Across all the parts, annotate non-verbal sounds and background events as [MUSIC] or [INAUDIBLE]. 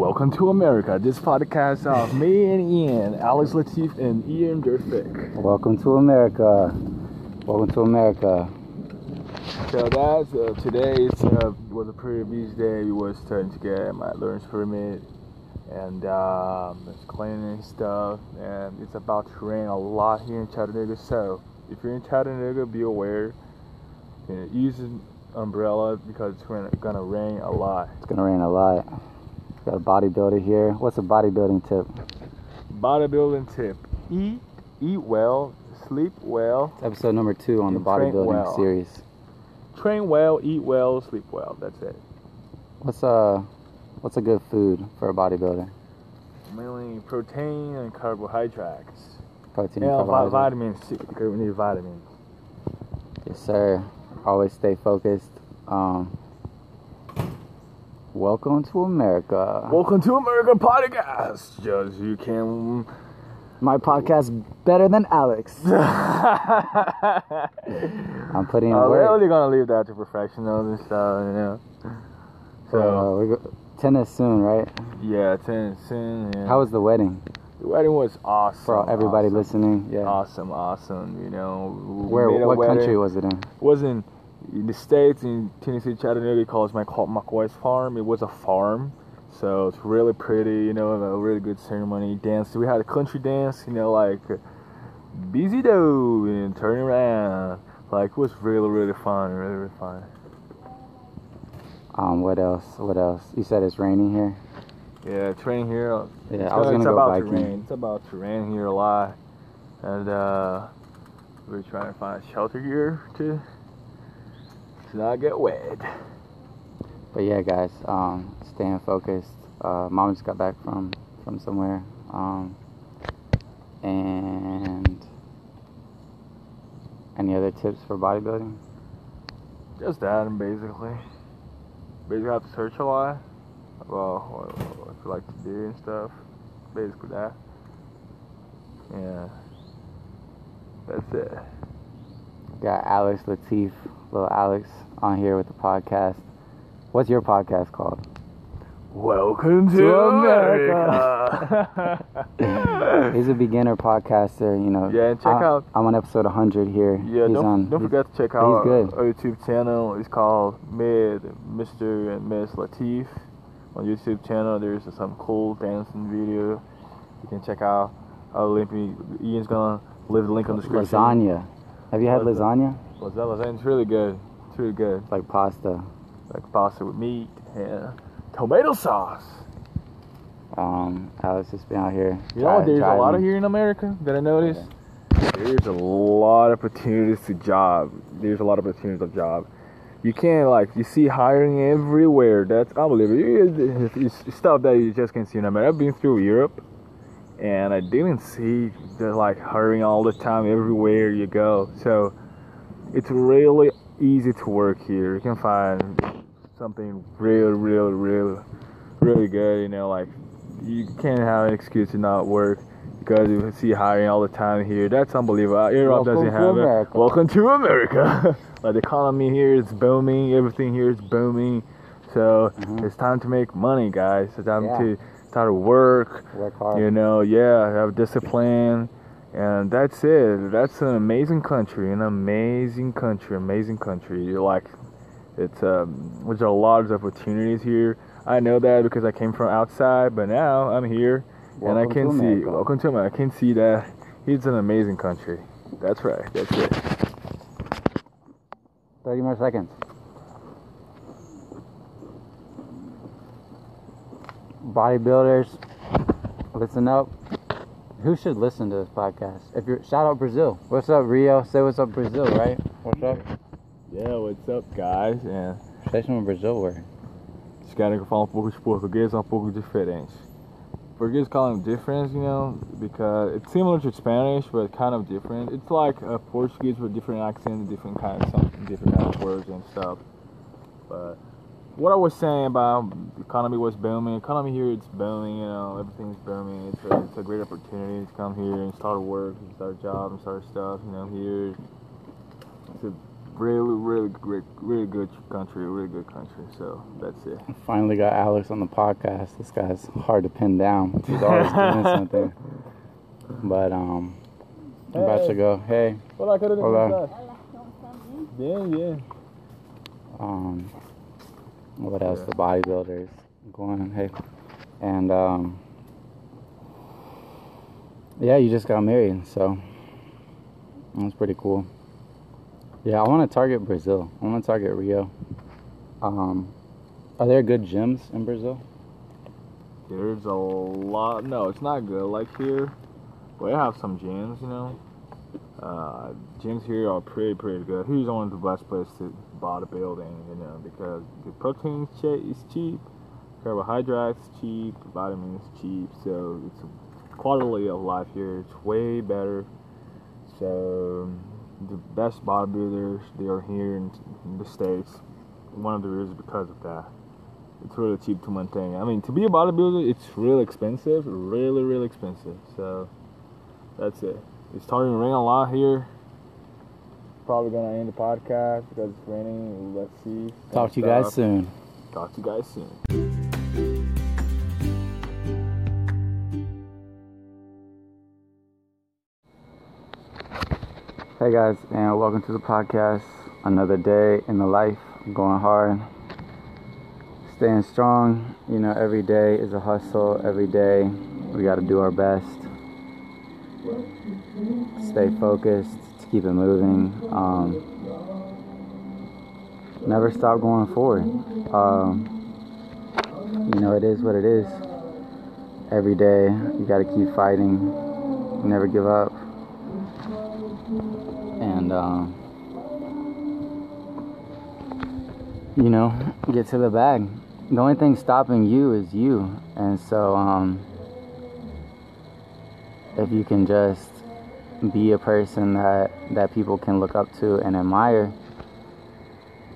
Welcome to America. This podcast of me and Ian, Alex Latif, and Ian Durfick. Welcome to America. Welcome to America. So that's uh, today uh, was a pretty busy day. We was starting to get my learner's permit and um, it's cleaning stuff. And it's about to rain a lot here in Chattanooga. So if you're in Chattanooga, be aware. You know, use an umbrella because it's gonna rain a lot. It's gonna rain a lot. Got a bodybuilder here. What's a bodybuilding tip? Bodybuilding tip: eat, eat well, sleep well. It's episode number two on the bodybuilding well. series. Train well, eat well, sleep well. That's it. What's a what's a good food for a bodybuilder? Mainly protein and carbohydrates. Protein and carbohydrates. vitamins too. Because we need vitamins. Yes, sir. Always stay focused. Um, Welcome to America. Welcome to America podcast. Just you can. My podcast better than Alex. [LAUGHS] I'm putting in uh, work. We're only gonna leave that to professionals and stuff, you know. So uh, we go, tennis soon, right? Yeah, tennis soon. Yeah. How was the wedding? The wedding was awesome. For everybody awesome. listening, yeah. Awesome, awesome. You know. Where? What country was it in? Was in in the states in Tennessee, Chattanooga, calls my called McCoy's farm. It was a farm, so it's really pretty. You know, a really good ceremony. Dance. We had a country dance. You know, like busy dough and turning around. Like it was really really fun. Really really fun. Um, what else? What else? You said it's raining here. Yeah, it's raining here. Yeah, it's I was gonna, go about biking. To rain. It's about to rain here a lot, and uh, we're trying to find a shelter here too to not get wet. But yeah, guys, um, staying focused. Uh, mom just got back from from somewhere, um, and any other tips for bodybuilding? Just that, and basically, basically have to search a lot about what, what you like to do and stuff. Basically that. Yeah, that's it. Got Alex Latif little Alex on here with the podcast. What's your podcast called? Welcome to, to America. America. [LAUGHS] he's a beginner podcaster, you know. Yeah, check I, out. I'm on episode 100 here. Yeah, he's don't, on, don't forget to check out he's good. our YouTube channel. It's called Mid Mr. and Miss Latif. On YouTube channel, there's some cool dancing video you can check out. I'll link me. Ian's gonna leave the link on the description. Lasagna. Have you had lasagna? What's that lasagna? It's really good. It's really good. Like pasta. Like pasta with meat and tomato sauce. Um, Alex just been out here. You know what? There's driving. a lot of here in America that I noticed. Yeah. There's a lot of opportunities to job. There's a lot of opportunities of job. You can't like you see hiring everywhere. That's unbelievable. It's stuff that you just can't see in America. I've been through Europe and I didn't see the like hiring all the time everywhere you go. So it's really easy to work here. You can find something really, really, really, really good. You know, like you can't have an excuse to not work because you see hiring all the time here. That's unbelievable. Europe Welcome doesn't have America. it. Welcome to America. [LAUGHS] like the economy here is booming. Everything here is booming. So mm-hmm. it's time to make money, guys. It's time yeah. to start to work. Work hard. You know, yeah, have discipline. And that's it. That's an amazing country, an amazing country, amazing country. You like, it's um, there's a lot of opportunities here. I know that because I came from outside, but now I'm here, welcome and I can see. Welcome to America. I can see that it's an amazing country. That's right. That's it. Thirty more seconds. Bodybuilders, listen up. Who should listen to this podcast? If you're shout out Brazil. What's up, Rio? Say what's up, Brazil, right? What's up? Yeah, what's up, guys? Yeah. Say some Brazil word. Os caras que falam um pouco de português é um pouco diferente. Portuguese calling different, you know, because it's similar to Spanish, but kind of different. It's like a Portuguese with different accent, different kind of something, different kind of words and stuff. But what I was saying about the economy was booming. Economy here, it's booming. You know, everything's booming. It's a, it's a great opportunity to come here and start work, and start a job, and start stuff. You know, here it's a really, really great, really good country, really good country. So that's it. Finally got Alex on the podcast. This guy's hard to pin down. He's always doing [LAUGHS] something. But um, I'm about to go. Hey, Hola. Hola. Bien, bien. um, what else? Yeah. The bodybuilders going. Hey, and um, yeah, you just got married, so that's pretty cool. Yeah, I want to target Brazil. I want to target Rio. Um, are there good gyms in Brazil? There's a lot. No, it's not good like here. They have some gyms, you know. Uh, gyms here are pretty, pretty good. Here's one of the best places to bodybuilding, you know, because the protein is cheap, carbohydrates cheap, vitamins cheap, so it's a quality of life here. It's way better. So the best bodybuilders they are here in, in the states. One of the reasons because of that it's really cheap to maintain. I mean, to be a bodybuilder, it's really expensive, really, really expensive. So that's it. It's starting to rain a lot here. Probably gonna end the podcast because it's raining. Let's see. Talk to you guys soon. Talk to you guys soon. Hey guys, and welcome to the podcast. Another day in the life, going hard, staying strong. You know, every day is a hustle. Every day, we got to do our best. Stay focused keep it moving. Um, never stop going forward. Um, you know, it is what it is. Every day, you got to keep fighting. Never give up and um, you know get to the bag the only thing stopping you is you and so um, if you can just be a person that that people can look up to and admire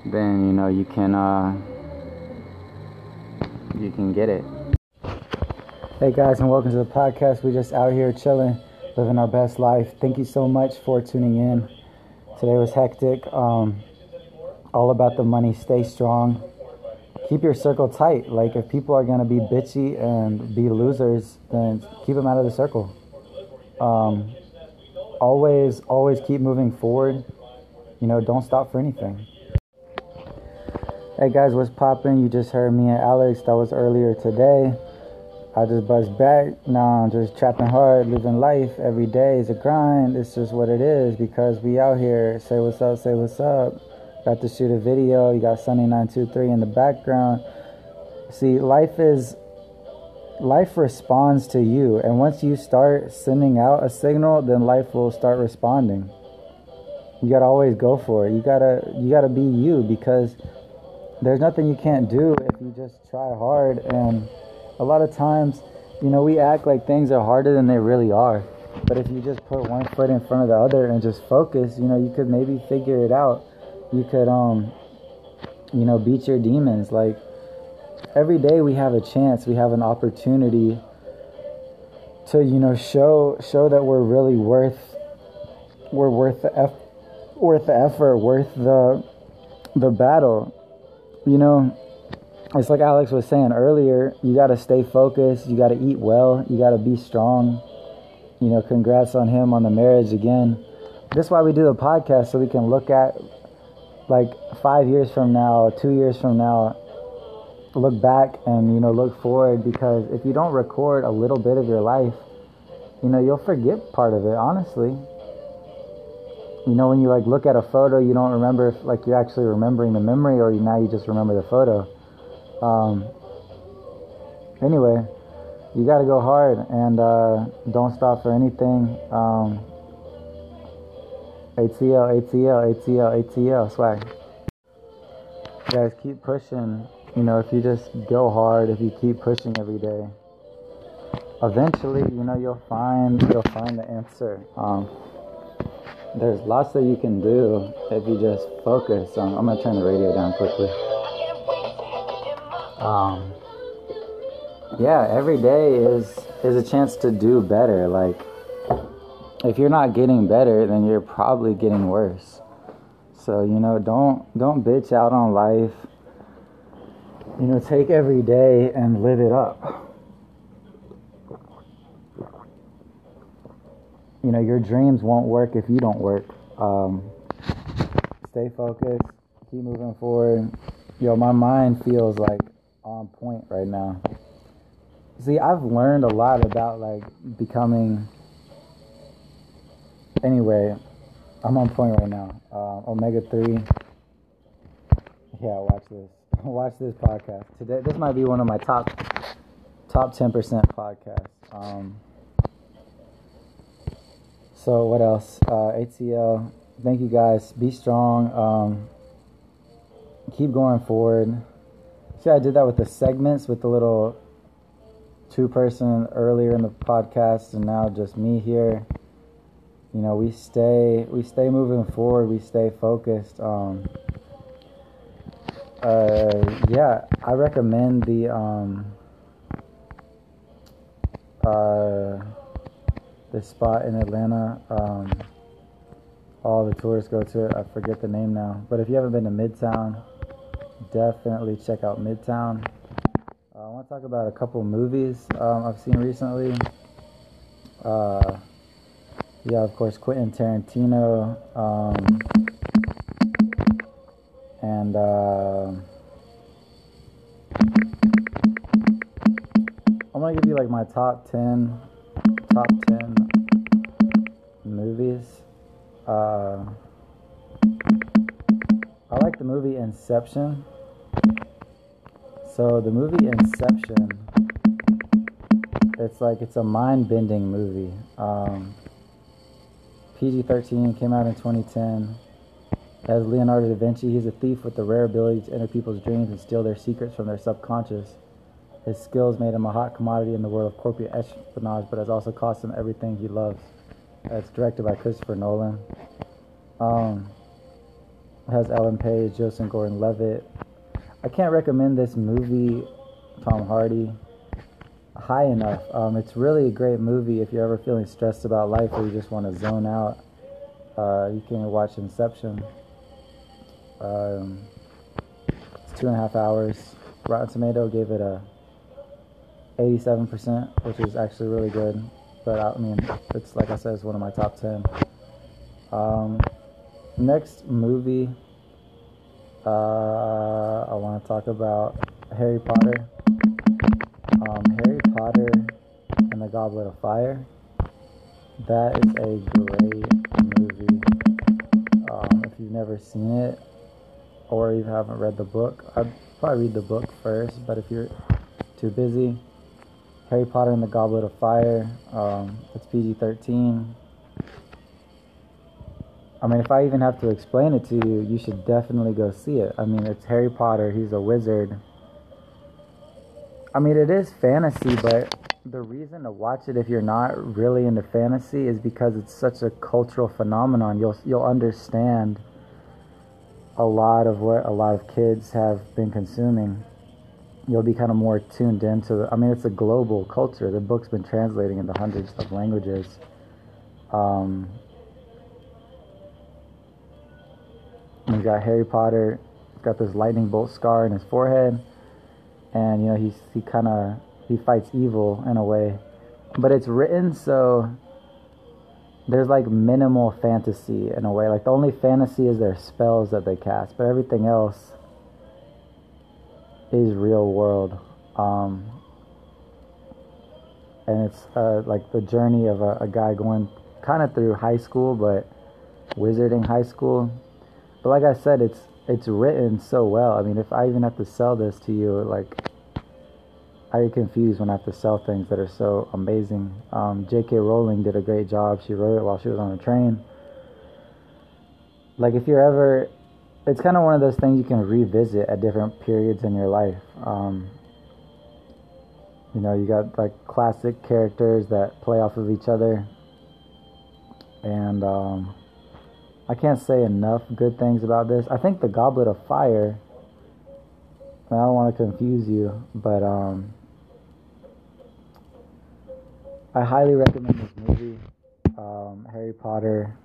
then you know you can uh, you can get it hey guys and welcome to the podcast We're just out here chilling living our best life. Thank you so much for tuning in. Today was hectic. Um, all about the money. Stay strong. Keep your circle tight. Like if people are gonna be bitchy and be losers, then keep them out of the circle. Um, always, always keep moving forward. You know, don't stop for anything. Hey guys, what's poppin'? You just heard me and Alex. That was earlier today. I just buzzed back. Now I'm just trapping hard, living life. Every day is a grind. It's just what it is because we out here. Say what's up, say what's up. Got to shoot a video. You got Sunny 923 in the background. See, life is life responds to you, and once you start sending out a signal, then life will start responding. You gotta always go for it. You gotta you gotta be you because there's nothing you can't do if you just try hard and a lot of times, you know, we act like things are harder than they really are. But if you just put one foot in front of the other and just focus, you know, you could maybe figure it out. You could, um, you know, beat your demons. Like every day we have a chance, we have an opportunity to, you know, show show that we're really worth, we're worth the eff, worth the effort, worth the the battle. You know, it's like Alex was saying earlier, you got to stay focused, you got to eat well, you got to be strong. You know, congrats on him on the marriage again. That's why we do the podcast so we can look at like 5 years from now, 2 years from now look back and you know look forward because if you don't record a little bit of your life, you know, you'll forget part of it, honestly. You know, when you like look at a photo, you don't remember if like you're actually remembering the memory or now you just remember the photo. Um, anyway, you got to go hard and uh, don't stop for anything. Um, ATL, ATL, ATL, ATL, swag. Guys, keep pushing. You know, if you just go hard, if you keep pushing every day, eventually, you know, you'll find you'll find the answer. Um, there's lots that you can do if you just focus. Um, I'm gonna turn the radio down quickly. Um, yeah, every day is is a chance to do better. Like, if you're not getting better, then you're probably getting worse. So you know, don't don't bitch out on life. You know, take every day and live it up. You know, your dreams won't work if you don't work. Um, stay focused. Keep moving forward. Yo, my mind feels like on point right now. See, I've learned a lot about like becoming. Anyway, I'm on point right now. Uh, Omega three. Yeah, watch this. Watch this podcast today. This might be one of my top top ten percent podcasts. Um, so what else? Uh, ATL. Thank you guys. Be strong. Um, keep going forward. See, I did that with the segments with the little two person earlier in the podcast, and now just me here. You know, we stay we stay moving forward. We stay focused. Um, uh, yeah, I recommend the um, uh, the spot in Atlanta. Um, all the tourists go to it. I forget the name now, but if you haven't been to Midtown, definitely check out Midtown. Uh, I want to talk about a couple movies um, I've seen recently. Uh, yeah, of course, Quentin Tarantino. Um, and uh, I'm gonna give you like my top ten, top ten movies. Uh, I like the movie Inception. So the movie Inception, it's like it's a mind-bending movie. Um, PG-13 came out in 2010. As Leonardo da Vinci, he's a thief with the rare ability to enter people's dreams and steal their secrets from their subconscious. His skills made him a hot commodity in the world of corporate espionage, but has also cost him everything he loves. It's directed by Christopher Nolan. Um, has Ellen Page, Joseph Gordon-Levitt. I can't recommend this movie, Tom Hardy, high enough. Um, it's really a great movie if you're ever feeling stressed about life or you just want to zone out. Uh, you can watch Inception. Um, it's two and a half hours. Rotten Tomato gave it a 87%, which is actually really good. But I mean, it's like I said, it's one of my top 10. Um, next movie, uh, I want to talk about Harry Potter. Um, Harry Potter and the Goblet of Fire. That is a great movie. Um, if you've never seen it, or you haven't read the book, I'd probably read the book first. But if you're too busy, Harry Potter and the Goblet of Fire. Um, it's PG 13. I mean, if I even have to explain it to you, you should definitely go see it. I mean, it's Harry Potter, he's a wizard. I mean, it is fantasy, but the reason to watch it if you're not really into fantasy is because it's such a cultural phenomenon. You'll you'll understand a lot of what a lot of kids have been consuming. You'll be kind of more tuned into. I mean, it's a global culture. The book's been translating into hundreds of languages. Um, you got Harry Potter. He's got this lightning bolt scar in his forehead, and you know he's he kind of he fights evil in a way, but it's written so there's like minimal fantasy in a way. Like the only fantasy is their spells that they cast, but everything else is real world. Um, and it's uh, like the journey of a, a guy going kind of through high school, but wizarding high school. But like I said, it's it's written so well. I mean, if I even have to sell this to you, like I get confused when I have to sell things that are so amazing. Um, J.K. Rowling did a great job. She wrote it while she was on a train. Like if you're ever, it's kind of one of those things you can revisit at different periods in your life. Um, you know, you got like classic characters that play off of each other, and um, I can't say enough good things about this. I think the Goblet of Fire. I don't want to confuse you, but um, I highly recommend this movie. Um, Harry Potter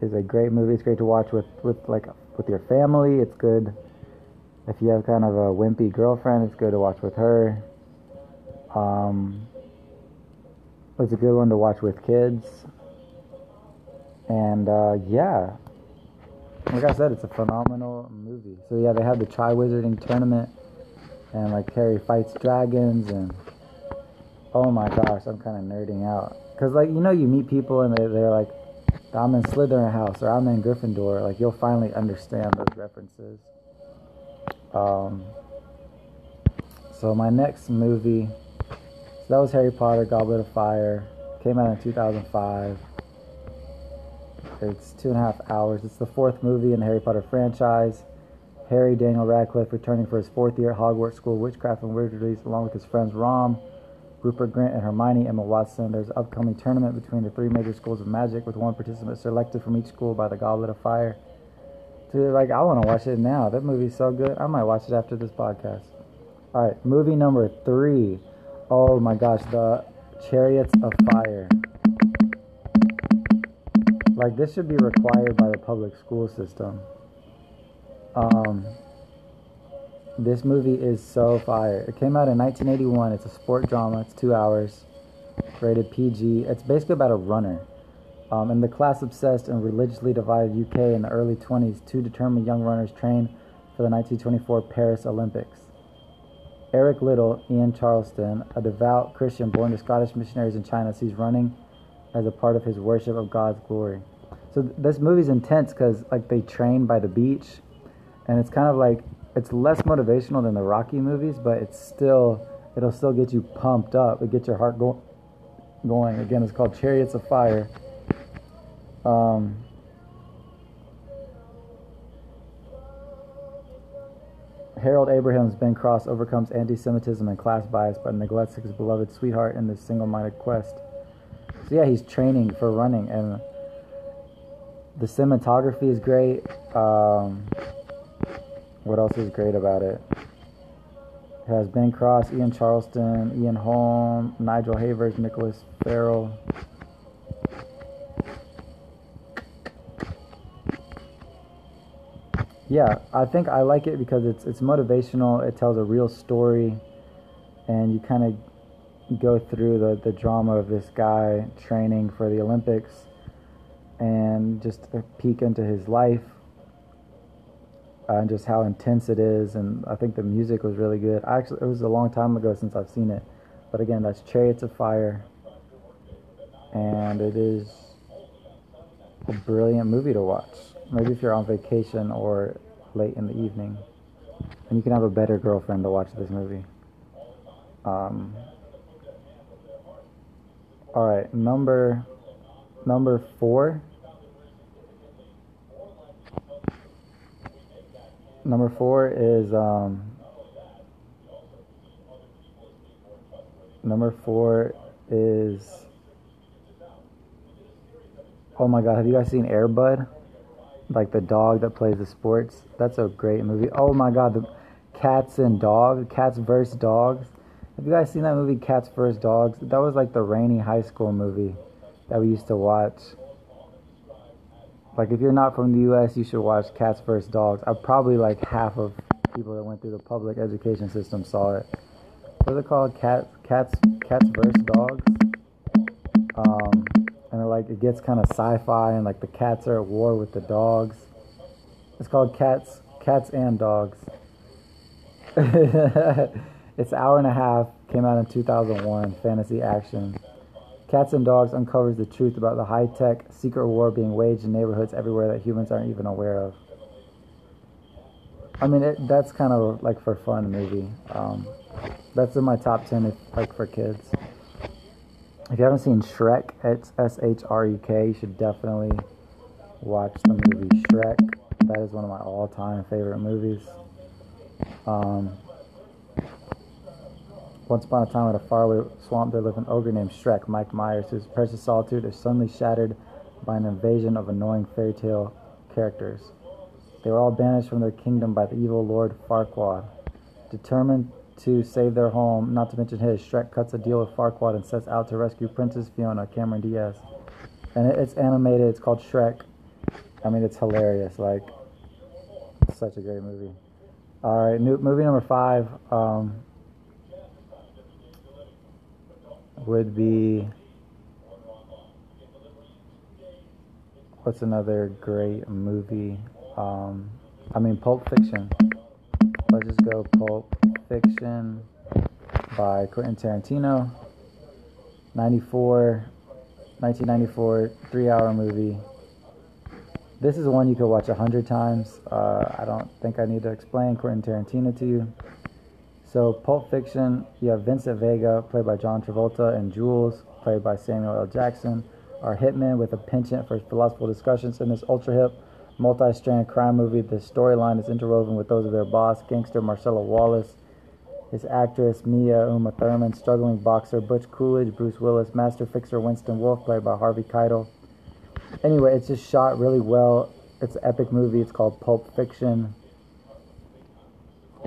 is a great movie. It's great to watch with with like with your family. It's good if you have kind of a wimpy girlfriend. It's good to watch with her. Um, it's a good one to watch with kids. And uh, yeah, like I said, it's a phenomenal movie. So yeah, they have the Tri Wizarding tournament, and like Harry fights dragons, and oh my gosh, I'm kind of nerding out. Cause like you know, you meet people and they they're like, I'm in Slytherin house or I'm in Gryffindor. Like you'll finally understand those references. Um. So my next movie, so that was Harry Potter, Goblet of Fire. Came out in 2005. It's two and a half hours. It's the fourth movie in the Harry Potter franchise. Harry Daniel Radcliffe returning for his fourth year at Hogwarts School of Witchcraft and Wizardry, along with his friends Ron, Rupert Grint and Hermione Emma Watson. There's an upcoming tournament between the three major schools of magic, with one participant selected from each school by the Goblet of Fire. Dude, like I want to watch it now. That movie's so good. I might watch it after this podcast. All right, movie number three. Oh my gosh, the Chariots of Fire. Like this should be required by the public school system. Um, this movie is so fire. It came out in 1981. It's a sport drama. It's two hours, rated PG. It's basically about a runner. Um, in the class obsessed and religiously divided UK in the early 20s, two determined young runners train for the 1924 Paris Olympics. Eric Liddell, Ian Charleston, a devout Christian born to Scottish missionaries in China, sees running as a part of his worship of God's glory. So th- this movie's intense because like they train by the beach, and it's kind of like it's less motivational than the Rocky movies, but it's still it'll still get you pumped up. It gets your heart go- going. Again, it's called Chariots of Fire. Um, Harold Abrahams Ben Cross overcomes anti-Semitism and class bias, but neglects his beloved sweetheart in this single-minded quest. So yeah, he's training for running, and the cinematography is great. Um, what else is great about it? It has Ben Cross, Ian Charleston, Ian Holm, Nigel Havers, Nicholas Farrell. Yeah, I think I like it because it's it's motivational. It tells a real story, and you kind of go through the the drama of this guy training for the Olympics, and just a peek into his life and just how intense it is. And I think the music was really good. Actually, it was a long time ago since I've seen it, but again, that's Chariots of Fire, and it is a brilliant movie to watch. Maybe if you're on vacation or late in the evening, and you can have a better girlfriend to watch this movie. Um, all right, number number four. Number four is um, number four is oh my god, have you guys seen Air Bud? Like the dog that plays the sports. That's a great movie. Oh my god, the cats and dogs, cats versus dogs. Have you guys seen that movie, Cats versus Dogs? That was like the rainy high school movie that we used to watch. Like if you're not from the U.S., you should watch Cats vs. Dogs. I probably like half of people that went through the public education system saw it. What's it called? Cat, cats, cats vs. Dogs. Um, and it, like it gets kind of sci-fi, and like the cats are at war with the dogs. It's called Cats, Cats and Dogs. [LAUGHS] it's hour and a half. Came out in 2001. Fantasy action. Cats and Dogs uncovers the truth about the high tech secret war being waged in neighborhoods everywhere that humans aren't even aware of. I mean, it, that's kind of like for fun movie. Um, that's in my top 10 if, like for kids. If you haven't seen Shrek, it's S H R E K, you should definitely watch the movie Shrek. That is one of my all time favorite movies. Um, once upon a time, in a faraway swamp, there lived an ogre named Shrek, Mike Myers, whose precious solitude is suddenly shattered by an invasion of annoying fairy tale characters. They were all banished from their kingdom by the evil Lord Farquaad. Determined to save their home, not to mention his, Shrek cuts a deal with Farquaad and sets out to rescue Princess Fiona, Cameron Diaz. And it's animated, it's called Shrek. I mean, it's hilarious. Like, it's such a great movie. All right, new, movie number five um, would be. What's another great movie? Um, I mean, Pulp Fiction. Let's just go Pulp Fiction by Quentin Tarantino. 94, 1994, three hour movie. This is one you could watch a hundred times. Uh, I don't think I need to explain Quentin Tarantino to you. So, Pulp Fiction, you have Vincent Vega, played by John Travolta, and Jules, played by Samuel L. Jackson, are hitmen with a penchant for philosophical discussions in this ultra hip, multi strand crime movie. The storyline is interwoven with those of their boss, gangster Marsellus Wallace, his actress Mia Uma Thurman, struggling boxer Butch Coolidge, Bruce Willis, master fixer Winston Wolfe, played by Harvey Keitel. Anyway, it's just shot really well. It's an epic movie. It's called Pulp Fiction.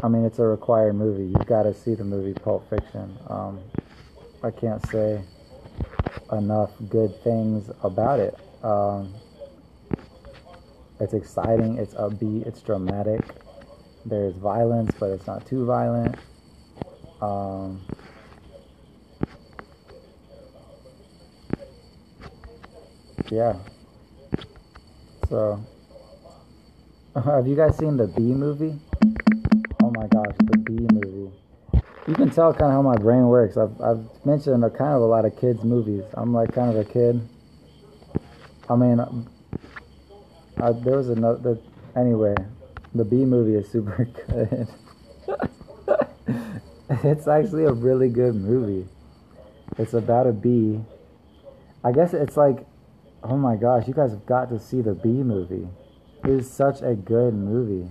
I mean, it's a required movie. You've got to see the movie Pulp Fiction. Um, I can't say enough good things about it. Um, it's exciting, it's upbeat, it's dramatic. There's violence, but it's not too violent. Um, yeah. So, [LAUGHS] have you guys seen the Bee movie? Oh my gosh, the Bee movie. You can tell kind of how my brain works. I've, I've mentioned a, kind of a lot of kids' movies. I'm like kind of a kid. I mean, I, there was another. Anyway, the Bee movie is super [LAUGHS] good. it's actually a really good movie. It's about a bee. I guess it's like, oh my gosh, you guys have got to see the Bee movie. It is such a good movie.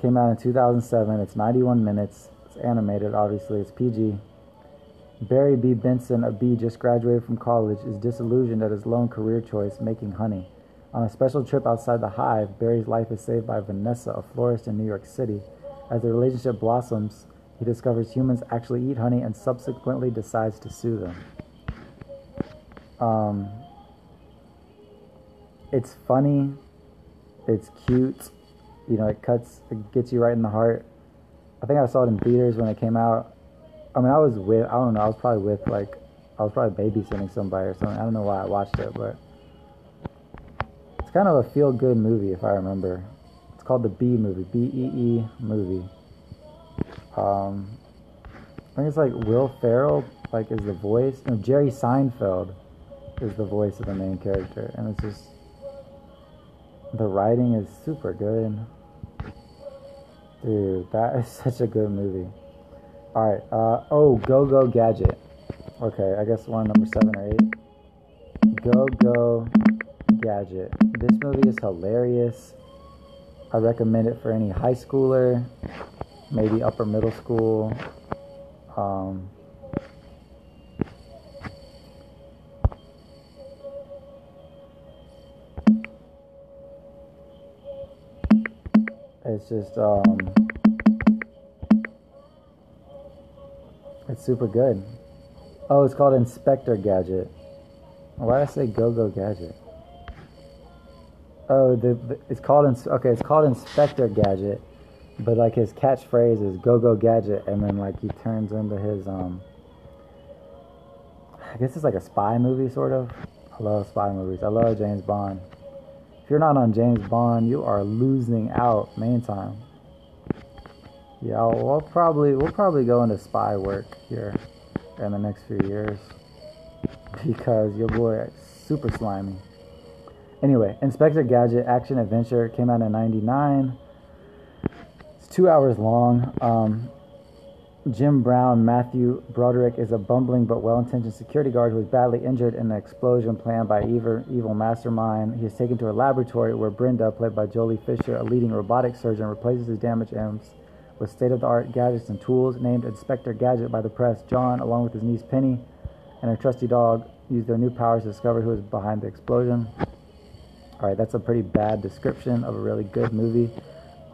Came out in 2007. It's 91 minutes. It's animated, obviously. It's PG. Barry B. Benson, a bee just graduated from college, is disillusioned at his lone career choice, making honey. On a special trip outside the hive, Barry's life is saved by Vanessa, a florist in New York City. As the relationship blossoms, he discovers humans actually eat honey and subsequently decides to sue them. Um, it's funny, it's cute, you know, it cuts, it gets you right in the heart. I think I saw it in theaters when it came out. I mean, I was with, I don't know, I was probably with, like, I was probably babysitting somebody or something. I don't know why I watched it, but it's kind of a feel good movie, if I remember. It's called the Bee movie, B E E movie. Um, I think it's like Will Ferrell, like, is the voice. No, Jerry Seinfeld is the voice of the main character, and it's just the writing is super good. Dude, that is [LAUGHS] such a good movie. All right. Uh, oh, Go Go Gadget. Okay, I guess one number seven or eight. Go Go Gadget. This movie is hilarious. I recommend it for any high schooler, maybe upper middle school. Um, it's just um, it's super good. Oh, it's called Inspector Gadget. Why did I say Go Go Gadget? Oh, the, the it's called ins- okay. It's called Inspector Gadget, but like his catchphrase is "Go Go Gadget," and then like he turns into his um. I guess it's like a spy movie, sort of. I love spy movies. I love James Bond. If you're not on James Bond, you are losing out main time. Yeah, we'll probably we'll probably go into spy work here in the next few years because your boy super slimy. Anyway, Inspector Gadget Action Adventure came out in '99. It's two hours long. Um, Jim Brown, Matthew Broderick, is a bumbling but well intentioned security guard who is badly injured in an explosion planned by evil, evil mastermind. He is taken to a laboratory where Brenda, played by Joely Fisher, a leading robotic surgeon, replaces his damaged arms with state of the art gadgets and tools. Named Inspector Gadget by the press, John, along with his niece Penny and her trusty dog, use their new powers to discover who is behind the explosion. All right, that's a pretty bad description of a really good movie.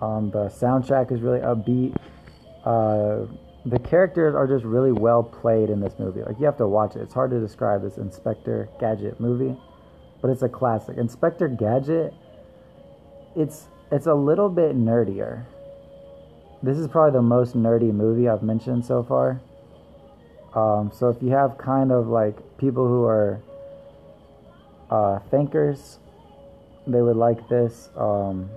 Um, the soundtrack is really upbeat. Uh, the characters are just really well played in this movie. Like you have to watch it. It's hard to describe this Inspector Gadget movie. but it's a classic. Inspector Gadget, it's it's a little bit nerdier. This is probably the most nerdy movie I've mentioned so far. Um, so if you have kind of like people who are uh, thinkers, they would like this. Um,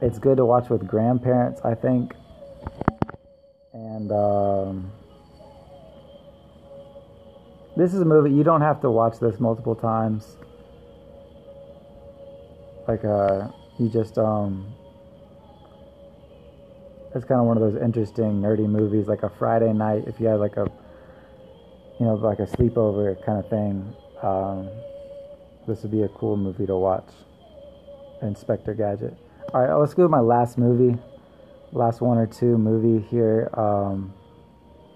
it's good to watch with grandparents, I think. And um, this is a movie you don't have to watch this multiple times. Like uh, you just um, it's kind of one of those interesting nerdy movies, like a Friday night if you have like a you know like a sleepover kind of thing. Um, this would be a cool movie to watch. Inspector Gadget. All right, let's go to my last movie, last one or two movie here. Um,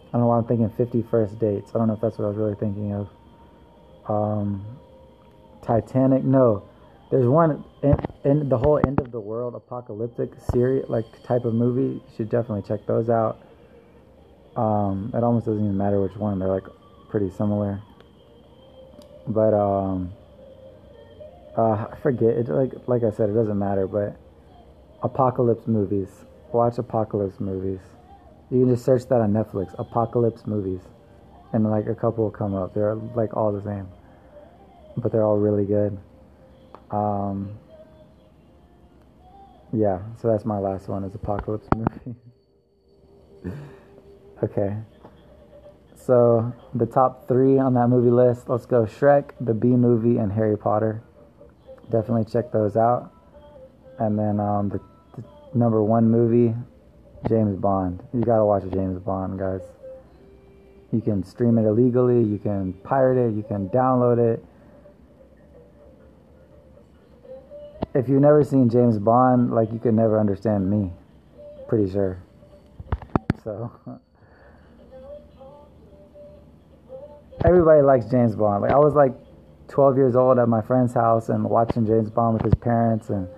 I don't know why I'm thinking 50 First Dates. I don't know if that's what I was really thinking of. Um, Titanic. No, there's one in, in, the whole end of the world apocalyptic series like type of movie. You should definitely check those out. Um, it almost doesn't even matter which one. They're like pretty similar. But um, uh, I forget. It like like I said, it doesn't matter. But apocalypse movies. Watch apocalypse movies. You can just search that on Netflix, apocalypse movies, and like a couple will come up. They're like all the same, but they're all really good. Um, yeah, so that's my last one is apocalypse [LAUGHS] movie. okay. So the top three on that movie list, let's go Shrek, the Bee movie, and Harry Potter. Definitely check those out. And then um, the, the number one movie, James Bond. You gotta watch James Bond, guys. You can stream it illegally, you can pirate it, you can download it. If you've never seen James Bond, like you could never understand me. Pretty sure. So [LAUGHS] everybody likes James Bond. Like I was like 12 years old at my friend's house and watching James Bond with his parents and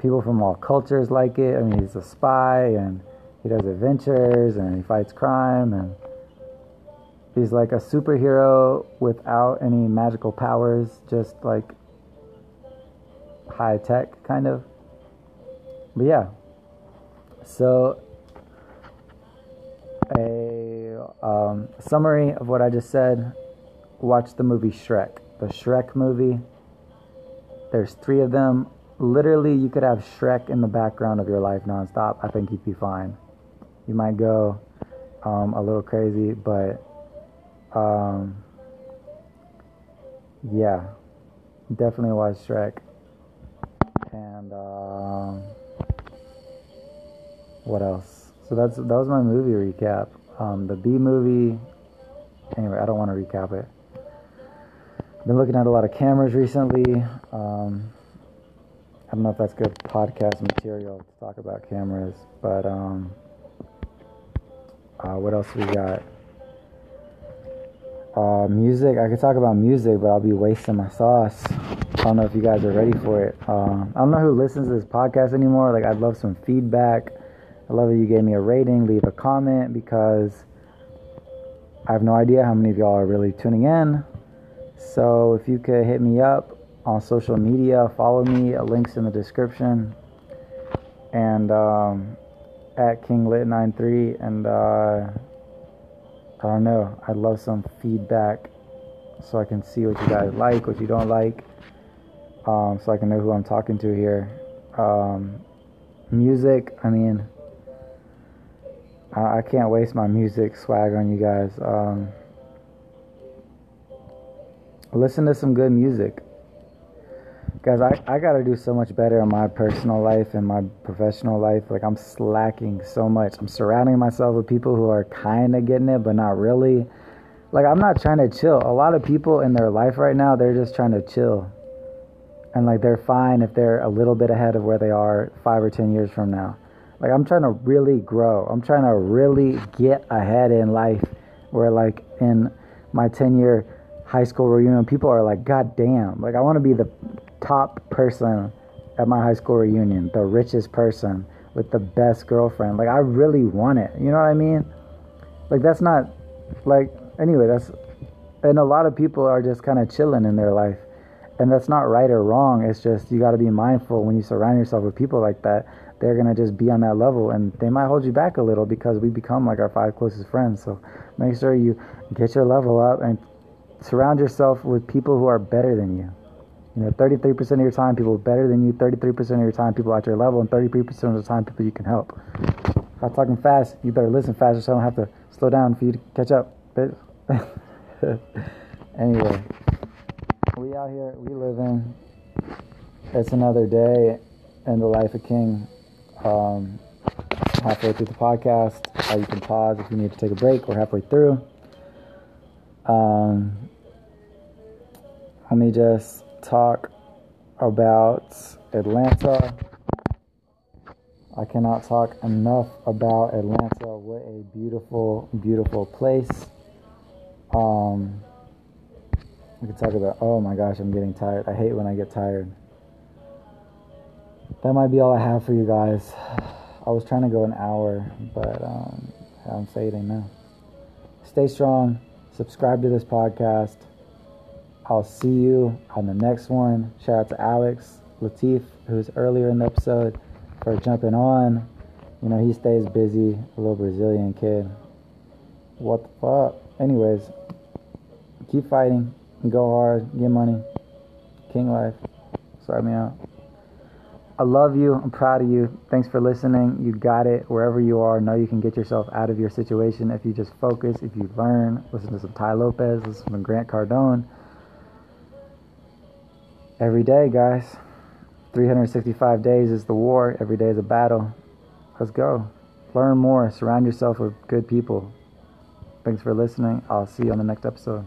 people from all cultures like it. I mean, he's a spy and he does adventures and he fights crime and he's like a superhero without any magical powers, just like high tech kind of. But yeah. So a um, summary of what I just said. Watch the movie Shrek, the Shrek movie. There's three of them literally you could have Shrek in the background of your life nonstop. I think you'd be fine. You might go um, a little crazy, but um, yeah, definitely watch Shrek. And um, what else? So that's that was my movie recap. Um, the Bee movie. Anyway, I don't want to recap it. Been looking at a lot of cameras recently. I don't know if that's good podcast material to talk about cameras, but um, uh, what else we got? Uh, music. I could talk about music, but I'll be wasting my sauce. I don't know if you guys are ready for it. Uh, I don't know who listens to this podcast anymore. Like, I'd love some feedback. I love that you gave me a rating, leave a comment because I have no idea how many of y'all are really tuning in. So if you could hit me up on social media. Follow me. Links in the description. And um, at KingLit93. And uh, I don't know. I'd love some feedback so I can see what you guys like, what you don't like. Um, so I can know who I'm talking to here. Um, music, I mean, I, I, can't waste my music swag on you guys. Um, listen to some good music guys I, I gotta do so much better in my personal life and my professional life. Like i'm slacking so much. I'm surrounding myself with people who are kind of getting it but not really. Like i'm not trying to chill. A lot of people in their life right now they're just trying to chill. And like they're fine if they're a little bit ahead of where they are five or ten years from now. Like i'm trying to really grow. I'm trying to really get ahead in life where like in my 10 year high school reunion people are like god damn. Like i want to be the top person at my high school reunion, the richest person with the best girlfriend. Like I really want it. You know what I mean? Like that's not like anyway, that's and a lot of people are just kind of chilling in their life and that's not right or wrong it's just you got to be mindful when you surround yourself with people like that they're gonna just be on that level and they might hold you back a little because we become like our five closest friends so make sure you get your level up and surround yourself with people who are better than you you know 33% of your time people are better than you. 33% of your time people at your level. And 33% of the time people you can help. If i'm talking fast. You better listen faster so i don't have to slow down for you to catch up. [LAUGHS] Anyway we out here we live in it's another day in the life of king. Um, halfway through the podcast. Uh, you can pause if you need to take a break. Or halfway through. Um, let me just talk about Atlanta. I cannot talk enough about Atlanta. What a beautiful, beautiful place. Um, we can talk about, oh my gosh, I'm getting tired. I hate when I get tired that might be all I have for you guys. I was trying to go an hour, but um, I'm fading now. Stay strong. Subscribe to this podcast. I'll see you on the next one. Shout out to Alex Latif, who's earlier in the episode, for jumping on. You know, he stays busy, a little Brazilian kid. What the fuck? Anyways, keep fighting, go hard, get money. King life. Sorry me out. I love you. I'm proud of you. Thanks for listening. You got it. Wherever you are, know you can get yourself out of your situation if you just focus, if you learn, listen to some Tai Lopez, listen to Grant Cardone. Every day, guys. 365 days is the war. Every day is a battle. Let's go. Learn more. Surround yourself with good people. Thanks for listening. I'll see you on the next episode.